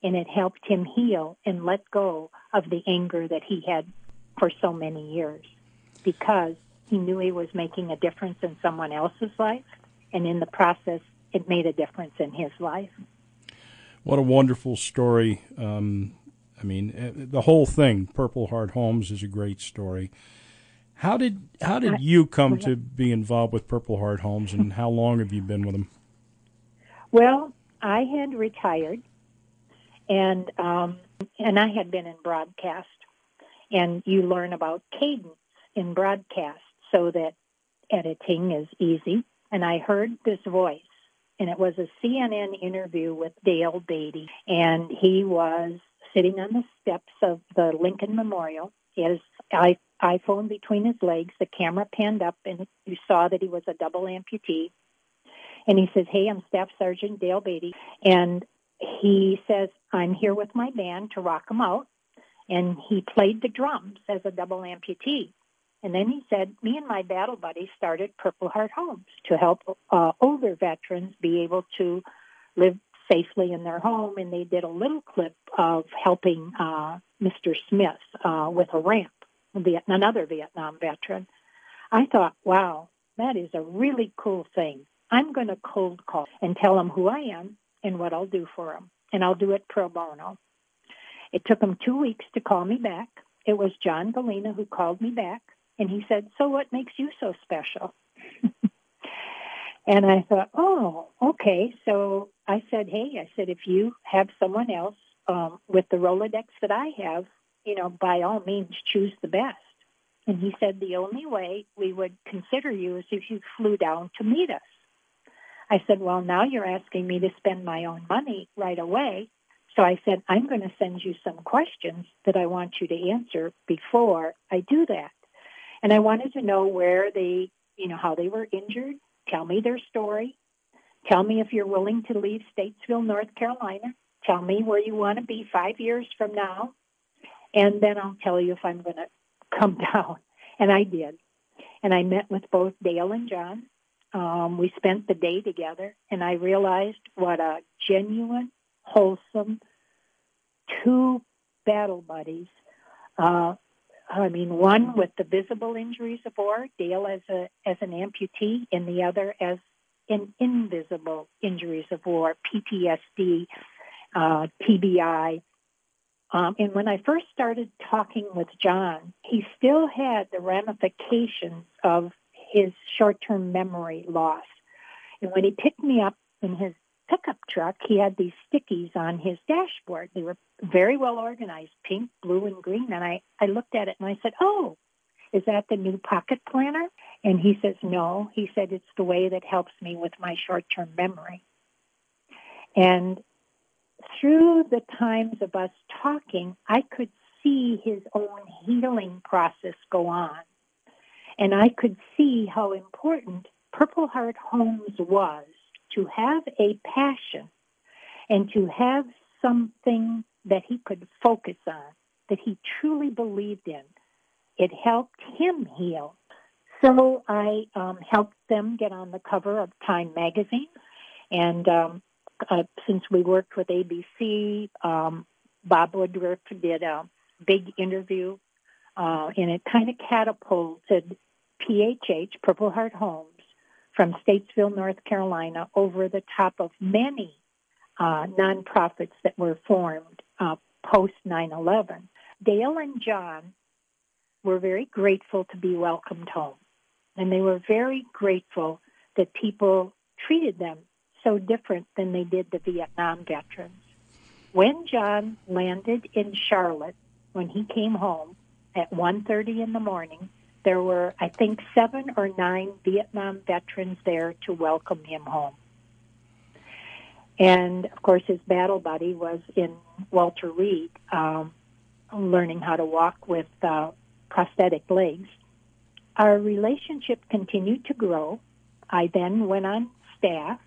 Speaker 4: and it helped him heal and let go of the anger that he had for so many years because he knew he was making a difference in someone else's life and in the process it made a difference in his life
Speaker 2: what a wonderful story. Um, I mean, eh, the whole thing, Purple Heart Homes, is a great story. How did how did you come to be involved with Purple Heart Homes, and how long have you been with them?
Speaker 4: Well, I had retired, and um, and I had been in broadcast, and you learn about cadence in broadcast so that editing is easy. And I heard this voice and it was a CNN interview with Dale Beatty, and he was sitting on the steps of the Lincoln Memorial. He had his iPhone between his legs. The camera panned up, and you saw that he was a double amputee. And he says, "Hey, I'm Staff Sergeant Dale Beatty," and he says, "I'm here with my band to rock them out." And he played the drums as a double amputee. And then he said, me and my battle buddy started Purple Heart Homes to help uh, older veterans be able to live safely in their home. And they did a little clip of helping uh, Mr. Smith uh, with a ramp, another Vietnam veteran. I thought, wow, that is a really cool thing. I'm going to cold call and tell them who I am and what I'll do for them. And I'll do it pro bono. It took him two weeks to call me back. It was John Gallina who called me back. And he said, So what makes you so special? and I thought, Oh, okay. So I said, Hey, I said, if you have someone else um, with the Rolodex that I have, you know, by all means, choose the best. And he said, The only way we would consider you is if you flew down to meet us. I said, Well, now you're asking me to spend my own money right away. So I said, I'm going to send you some questions that I want you to answer before I do that. And I wanted to know where they, you know, how they were injured. Tell me their story. Tell me if you're willing to leave Statesville, North Carolina. Tell me where you want to be five years from now. And then I'll tell you if I'm going to come down. And I did. And I met with both Dale and John. Um, we spent the day together, and I realized what a genuine, wholesome, two battle buddies. Uh, I mean, one with the visible injuries of war, Dale as a as an amputee, and the other as an invisible injuries of war, PTSD, uh, TBI, um, and when I first started talking with John, he still had the ramifications of his short term memory loss. And when he picked me up in his pickup truck, he had these stickies on his dashboard. They were very well organized pink, blue, and green. And I, I looked at it and I said, Oh, is that the new pocket planner? And he says, No. He said, It's the way that helps me with my short term memory. And through the times of us talking, I could see his own healing process go on. And I could see how important Purple Heart Homes was to have a passion and to have something that he could focus on, that he truly believed in. It helped him heal. So I um, helped them get on the cover of Time magazine. And um, uh, since we worked with ABC, um, Bob Woodruff did a big interview, uh, and it kind of catapulted PHH, Purple Heart Homes, from Statesville, North Carolina, over the top of many uh, nonprofits that were formed uh, post 9 11. Dale and John were very grateful to be welcomed home, and they were very grateful that people treated them so different than they did the Vietnam veterans. When John landed in Charlotte, when he came home at 1:30 in the morning, there were I think 7 or 9 Vietnam veterans there to welcome him home. And of course, his battle buddy was in Walter Reed, um, learning how to walk with uh, prosthetic legs. Our relationship continued to grow. I then went on staff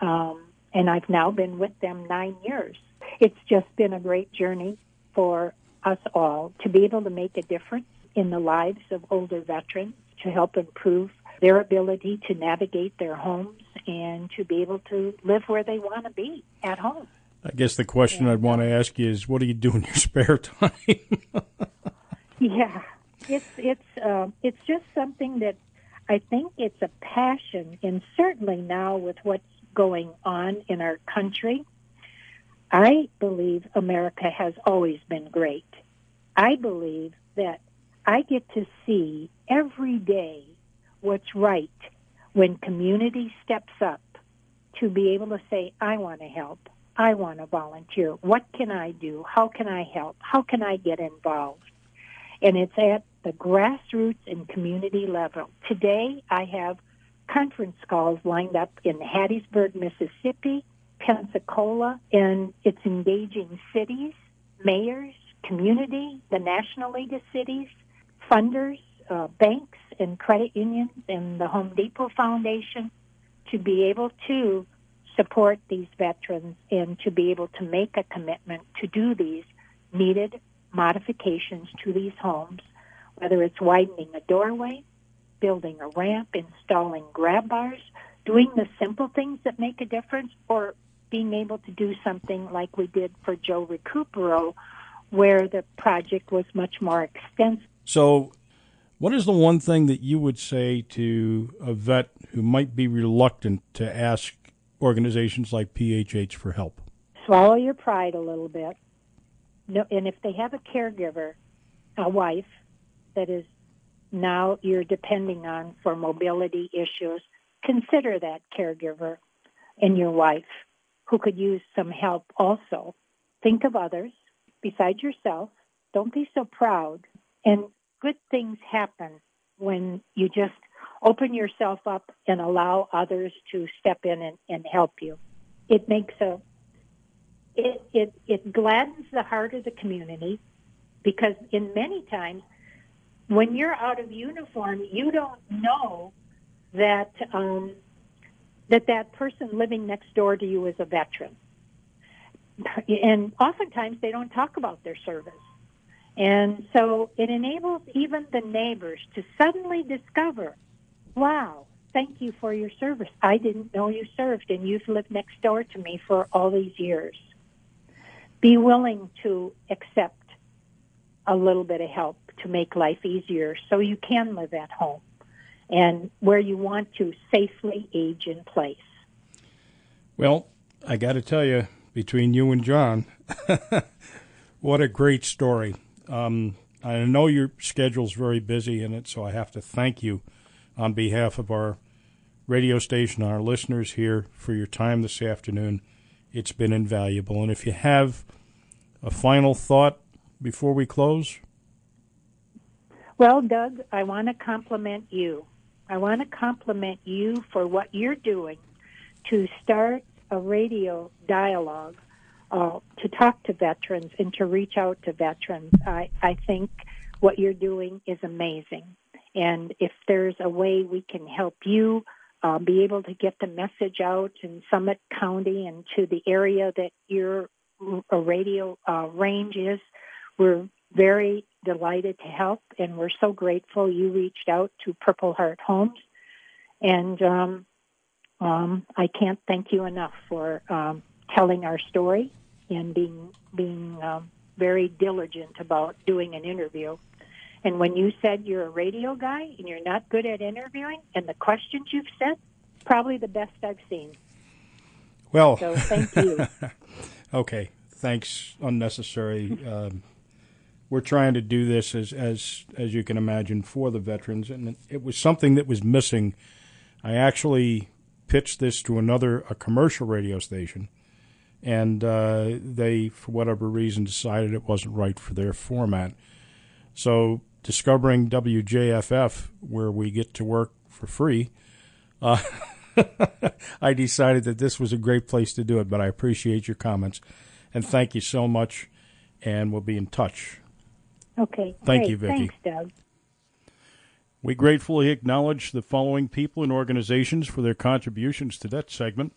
Speaker 4: um, and I've now been with them nine years. It's just been a great journey for us all to be able to make a difference in the lives of older veterans, to help improve their ability to navigate their homes and to be able to live where they want to be at home.
Speaker 2: I guess the question yeah. I'd want to ask you is, what do you do in your spare time?
Speaker 4: yeah, it's it's uh, it's just something that I think it's a passion, and certainly now with what's going on in our country. I believe America has always been great. I believe that I get to see every day what's right when community steps up to be able to say, I want to help. I want to volunteer. What can I do? How can I help? How can I get involved? And it's at the grassroots and community level. Today, I have conference calls lined up in Hattiesburg, Mississippi, Pensacola, and it's engaging cities, mayors, community, the National League of Cities, funders, uh, banks, and credit unions, and the Home Depot Foundation to be able to support these veterans and to be able to make a commitment to do these needed modifications to these homes, whether it's widening a doorway, building a ramp, installing grab bars, doing the simple things that make a difference, or being able to do something like we did for Joe Recupero, where the project was much more extensive.
Speaker 2: So, What is the one thing that you would say to a vet who might be reluctant to ask organizations like PHH for help?
Speaker 4: Swallow your pride a little bit. No, and if they have a caregiver, a wife that is now you're depending on for mobility issues, consider that caregiver and your wife who could use some help also. Think of others besides yourself. Don't be so proud. And good things happen when you just open yourself up and allow others to step in and, and help you. It makes a it, it it gladdens the heart of the community because in many times when you're out of uniform, you don't know that um, that that person living next door to you is a veteran. And oftentimes they don't talk about their service. And so it enables even the neighbors to suddenly discover, wow, thank you for your service. I didn't know you served and you've lived next door to me for all these years. Be willing to accept a little bit of help to make life easier so you can live at home and where you want to safely age in place.
Speaker 2: Well, I got to tell you, between you and John, what a great story. Um, I know your schedule's very busy in it, so I have to thank you on behalf of our radio station and our listeners here for your time this afternoon. It's been invaluable. And if you have a final thought before we close?
Speaker 4: Well, Doug, I want to compliment you. I want to compliment you for what you're doing to start a radio dialogue uh, to talk to veterans and to reach out to veterans. I, I think what you're doing is amazing. And if there's a way we can help you uh, be able to get the message out in Summit County and to the area that your radio uh, range is, we're very delighted to help, and we're so grateful you reached out to Purple Heart Homes. And um, um, I can't thank you enough for um, telling our story and being being um, very diligent about doing an interview. And when you said you're a radio guy and you're not good at interviewing, and the questions you've said, probably the best I've seen.
Speaker 2: Well,
Speaker 4: so thank you.
Speaker 2: okay, thanks. Unnecessary. Um, we're trying to do this as as as you can imagine for the veterans, and it was something that was missing. I actually pitched this to another a commercial radio station, and uh, they, for whatever reason, decided it wasn't right for their format. So, discovering WJFF, where we get to work for free, uh, I decided that this was a great place to do it. But I appreciate your comments, and thank you so much. And we'll be in touch.
Speaker 4: Okay.
Speaker 2: Thank
Speaker 4: great.
Speaker 2: you, Vicki.
Speaker 4: Thanks, Doug.
Speaker 2: We gratefully acknowledge the following people and organizations for their contributions to that segment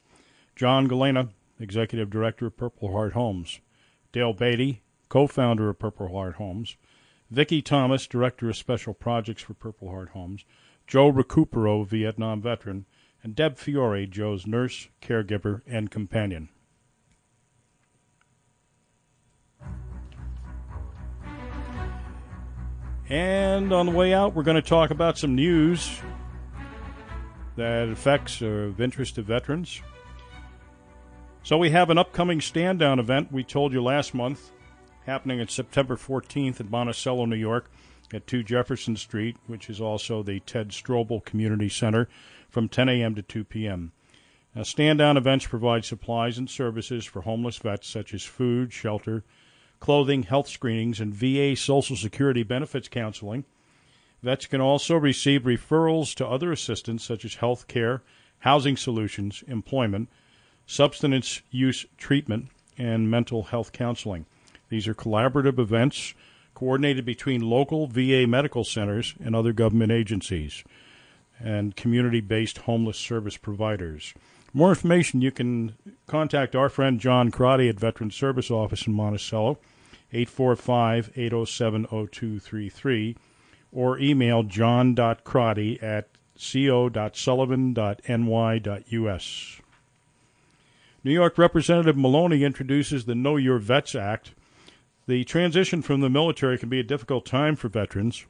Speaker 2: John Gallina, Executive Director of Purple Heart Homes, Dale Beatty, co founder of Purple Heart Homes, Vicki Thomas, Director of Special Projects for Purple Heart Homes, Joe Recupero, Vietnam veteran, and Deb Fiore, Joe's nurse, caregiver, and companion. And on the way out, we're going to talk about some news that affects or of interest to veterans. So we have an upcoming stand down event we told you last month, happening on September 14th in Monticello, New York, at 2 Jefferson Street, which is also the Ted Strobel Community Center, from 10 a.m. to 2 p.m. Now, stand down events provide supplies and services for homeless vets, such as food, shelter, clothing, health screenings, and VA Social Security benefits counseling. Vets can also receive referrals to other assistance such as health care, housing solutions, employment, substance use treatment, and mental health counseling. These are collaborative events coordinated between local VA medical centers and other government agencies and community based homeless service providers. More information, you can contact our friend John Crotty at Veterans Service Office in Monticello 845 807 0233 or email john.crotty at co.sullivan.ny.us. New York Representative Maloney introduces the Know Your Vets Act. The transition from the military can be a difficult time for veterans.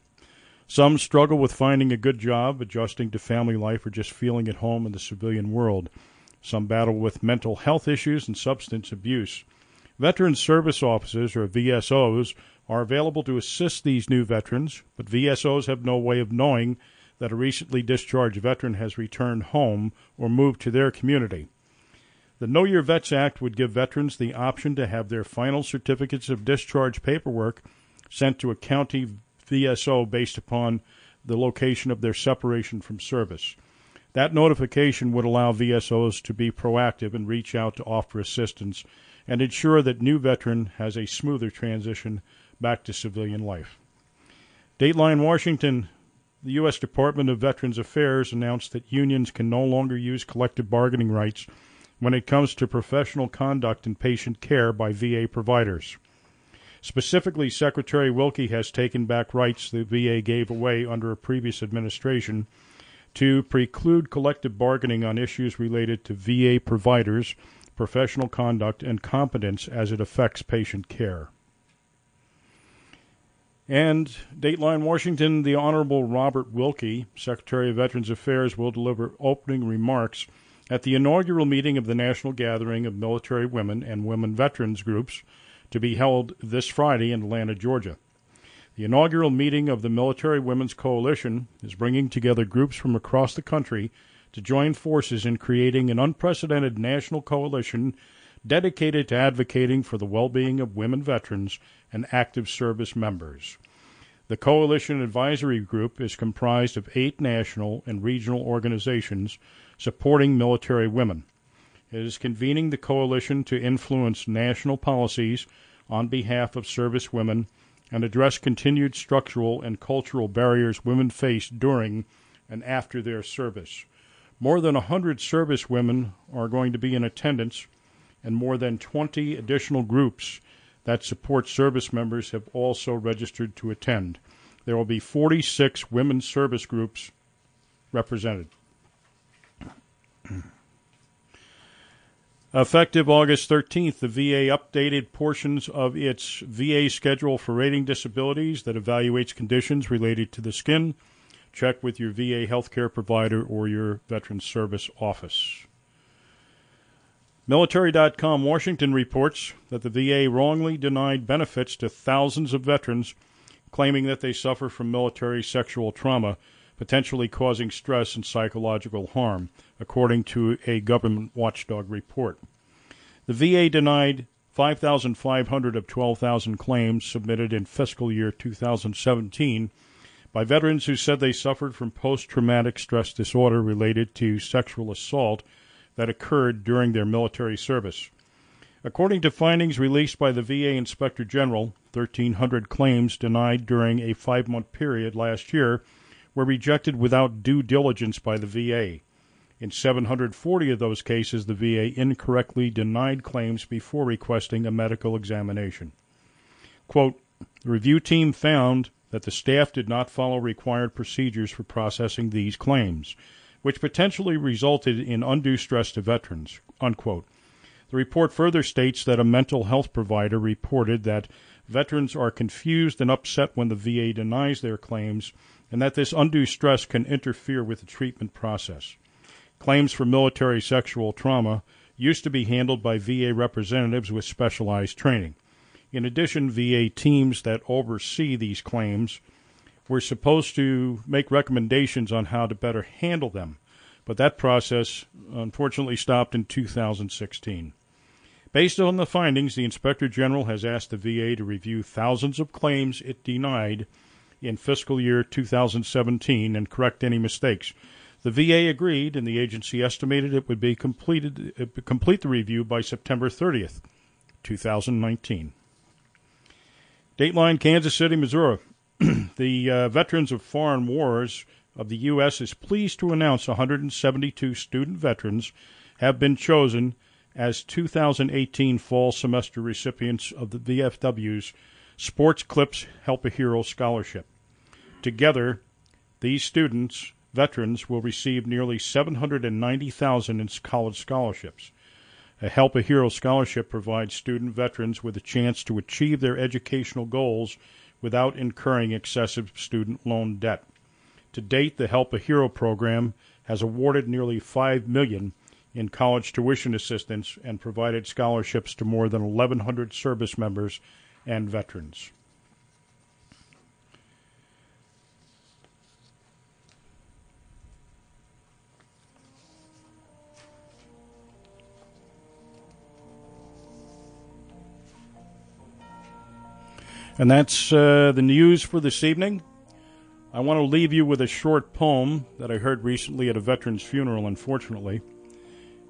Speaker 2: Some struggle with finding a good job, adjusting to family life, or just feeling at home in the civilian world. Some battle with mental health issues and substance abuse. Veteran Service Officers, or VSOs, are available to assist these new veterans, but VSOs have no way of knowing that a recently discharged veteran has returned home or moved to their community. The Know Your Vets Act would give veterans the option to have their final certificates of discharge paperwork sent to a county VSO based upon the location of their separation from service. That notification would allow VSOs to be proactive and reach out to offer assistance and ensure that new veteran has a smoother transition back to civilian life. Dateline Washington, the U.S. Department of Veterans Affairs announced that unions can no longer use collective bargaining rights when it comes to professional conduct in patient care by VA providers. Specifically, Secretary Wilkie has taken back rights the VA gave away under a previous administration to preclude collective bargaining on issues related to VA providers, professional conduct, and competence as it affects patient care. And Dateline Washington, the Honorable Robert Wilkie, Secretary of Veterans Affairs, will deliver opening remarks at the inaugural meeting of the National Gathering of Military Women and Women Veterans Groups to be held this Friday in Atlanta, Georgia. The inaugural meeting of the Military Women's Coalition is bringing together groups from across the country to join forces in creating an unprecedented national coalition dedicated to advocating for the well being of women veterans and active service members. The Coalition Advisory Group is comprised of eight national and regional organizations supporting military women. It is convening the coalition to influence national policies on behalf of service women and address continued structural and cultural barriers women face during and after their service. More than 100 service women are going to be in attendance, and more than 20 additional groups that support service members have also registered to attend. There will be 46 women's service groups represented. Effective August 13th, the VA updated portions of its VA schedule for rating disabilities that evaluates conditions related to the skin. Check with your VA healthcare provider or your Veterans Service office. Military.com Washington reports that the VA wrongly denied benefits to thousands of veterans claiming that they suffer from military sexual trauma, potentially causing stress and psychological harm, according to a government watchdog report. The VA denied 5,500 of 12,000 claims submitted in fiscal year 2017 by veterans who said they suffered from post traumatic stress disorder related to sexual assault that occurred during their military service. According to findings released by the VA Inspector General, 1,300 claims denied during a five month period last year were rejected without due diligence by the VA. In 740 of those cases, the VA incorrectly denied claims before requesting a medical examination. Quote, the review team found that the staff did not follow required procedures for processing these claims which potentially resulted in undue stress to veterans. Unquote. The report further states that a mental health provider reported that veterans are confused and upset when the VA denies their claims, and that this undue stress can interfere with the treatment process. Claims for military sexual trauma used to be handled by VA representatives with specialized training. In addition, VA teams that oversee these claims we're supposed to make recommendations on how to better handle them, but that process unfortunately stopped in 2016. Based on the findings, the Inspector General has asked the VA to review thousands of claims it denied in fiscal year 2017 and correct any mistakes. The VA agreed, and the agency estimated it would be completed uh, complete the review by September 30th, 2019. Dateline, Kansas City, Missouri. the uh, Veterans of Foreign Wars of the U.S. is pleased to announce 172 student veterans have been chosen as 2018 fall semester recipients of the VFW's Sports Clips Help a Hero Scholarship. Together, these students, veterans, will receive nearly 790,000 in college scholarships. A Help a Hero scholarship provides student veterans with a chance to achieve their educational goals without incurring excessive student loan debt. To date, the Help a Hero program has awarded nearly 5 million in college tuition assistance and provided scholarships to more than 1100 service members and veterans. And that's uh, the news for this evening. I want to leave you with a short poem that I heard recently at a veteran's funeral, unfortunately.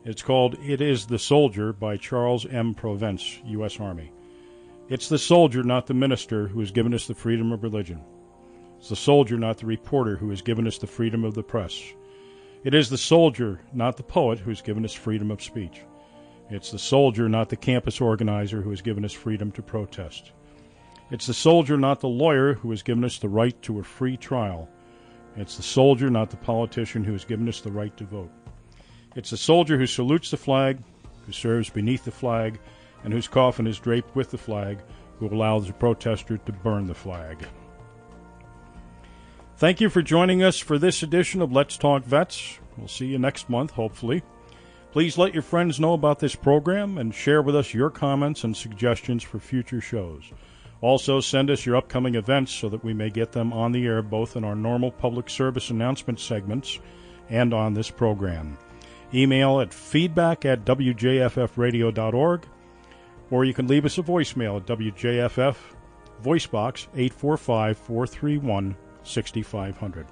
Speaker 2: It's called It Is the Soldier by Charles M. Province, U.S. Army. It's the soldier, not the minister, who has given us the freedom of religion. It's the soldier, not the reporter, who has given us the freedom of the press. It is the soldier, not the poet, who has given us freedom of speech. It's the soldier, not the campus organizer, who has given us freedom to protest. It's the soldier, not the lawyer, who has given us the right to a free trial. It's the soldier, not the politician, who has given us the right to vote. It's the soldier who salutes the flag, who serves beneath the flag, and whose coffin is draped with the flag, who allows the protester to burn the flag. Thank you for joining us for this edition of Let's Talk Vets. We'll see you next month, hopefully. Please let your friends know about this program and share with us your comments and suggestions for future shows. Also, send us your upcoming events so that we may get them on the air both in our normal public service announcement segments and on this program. Email at feedback at wjffradio.org, or you can leave us a voicemail at WJFF, Voicebox 845 431 6500.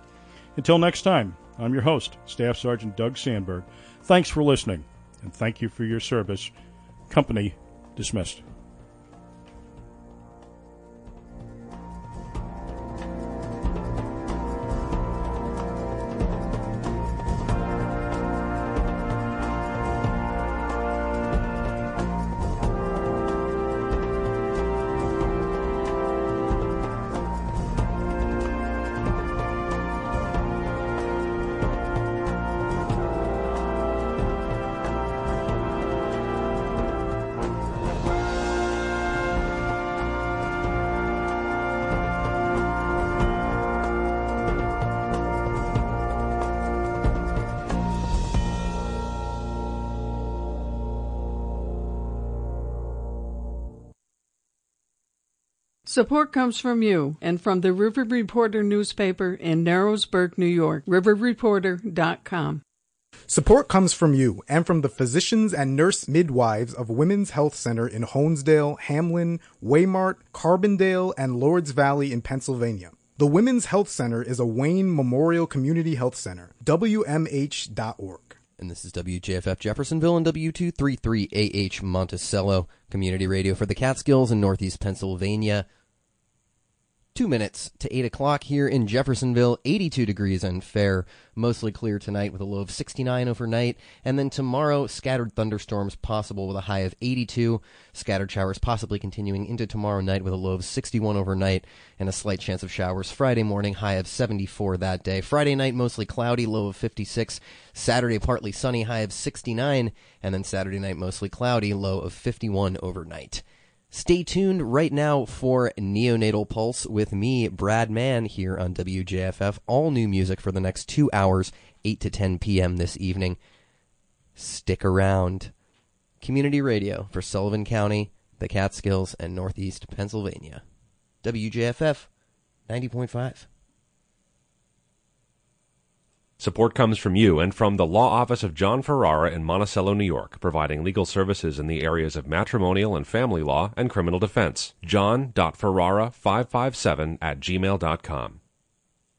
Speaker 2: Until next time, I'm your host, Staff Sergeant Doug Sandberg. Thanks for listening, and thank you for your service. Company dismissed.
Speaker 5: Support comes from you and from the River Reporter newspaper in Narrowsburg, New York. RiverReporter.com.
Speaker 6: Support comes from you and from the physicians and nurse midwives of Women's Health Center in Honesdale, Hamlin, Waymart, Carbondale, and Lords Valley in Pennsylvania. The Women's Health Center is a Wayne Memorial Community Health Center. WMH.org.
Speaker 7: And this is WJFF Jeffersonville and W233AH Monticello, community radio for the Catskills in Northeast Pennsylvania. Two minutes to 8 o'clock here in Jeffersonville, 82 degrees and fair. Mostly clear tonight with a low of 69 overnight. And then tomorrow, scattered thunderstorms possible with a high of 82. Scattered showers possibly continuing into tomorrow night with a low of 61 overnight and a slight chance of showers Friday morning, high of 74 that day. Friday night, mostly cloudy, low of 56. Saturday, partly sunny, high of 69. And then Saturday night, mostly cloudy, low of 51 overnight. Stay tuned right now for Neonatal Pulse with me, Brad Mann, here on WJFF. All new music for the next two hours, 8 to 10 p.m. this evening. Stick around. Community radio for Sullivan County, the Catskills, and Northeast Pennsylvania. WJFF 90.5.
Speaker 8: Support comes from you and from the Law Office of John Ferrara in Monticello, New York, providing legal services in the areas of matrimonial and family law and criminal defense. John.Ferrara557 at gmail.com.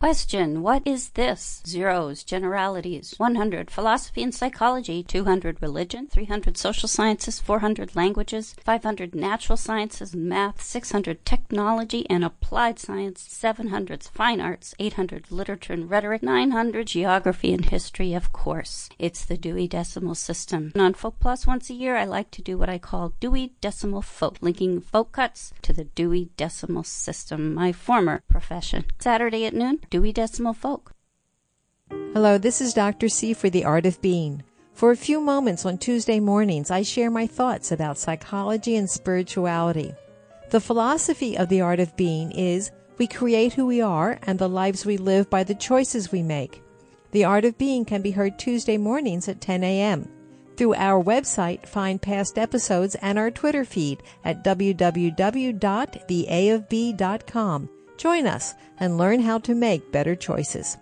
Speaker 9: Question What is this? Zeros, generalities. 100 philosophy and psychology. 200 religion. 300 social sciences. 400 languages. 500 natural sciences and math. 600 technology and applied science. 700 fine arts. 800 literature and rhetoric. 900 geography and history, of course. It's the Dewey Decimal System. And on Folk Plus once a year, I like to do what I call Dewey Decimal Folk, linking folk cuts to the Dewey Decimal System, my former profession. Saturday at noon. Dewey Decimal Folk.
Speaker 10: Hello, this is Dr. C for The Art of Being. For a few moments on Tuesday mornings, I share my thoughts about psychology and spirituality. The philosophy of the art of being is we create who we are and the lives we live by the choices we make. The art of being can be heard Tuesday mornings at 10 a.m. Through our website, find past episodes and our Twitter feed at www.theaofb.com. Join us and learn how to make better choices.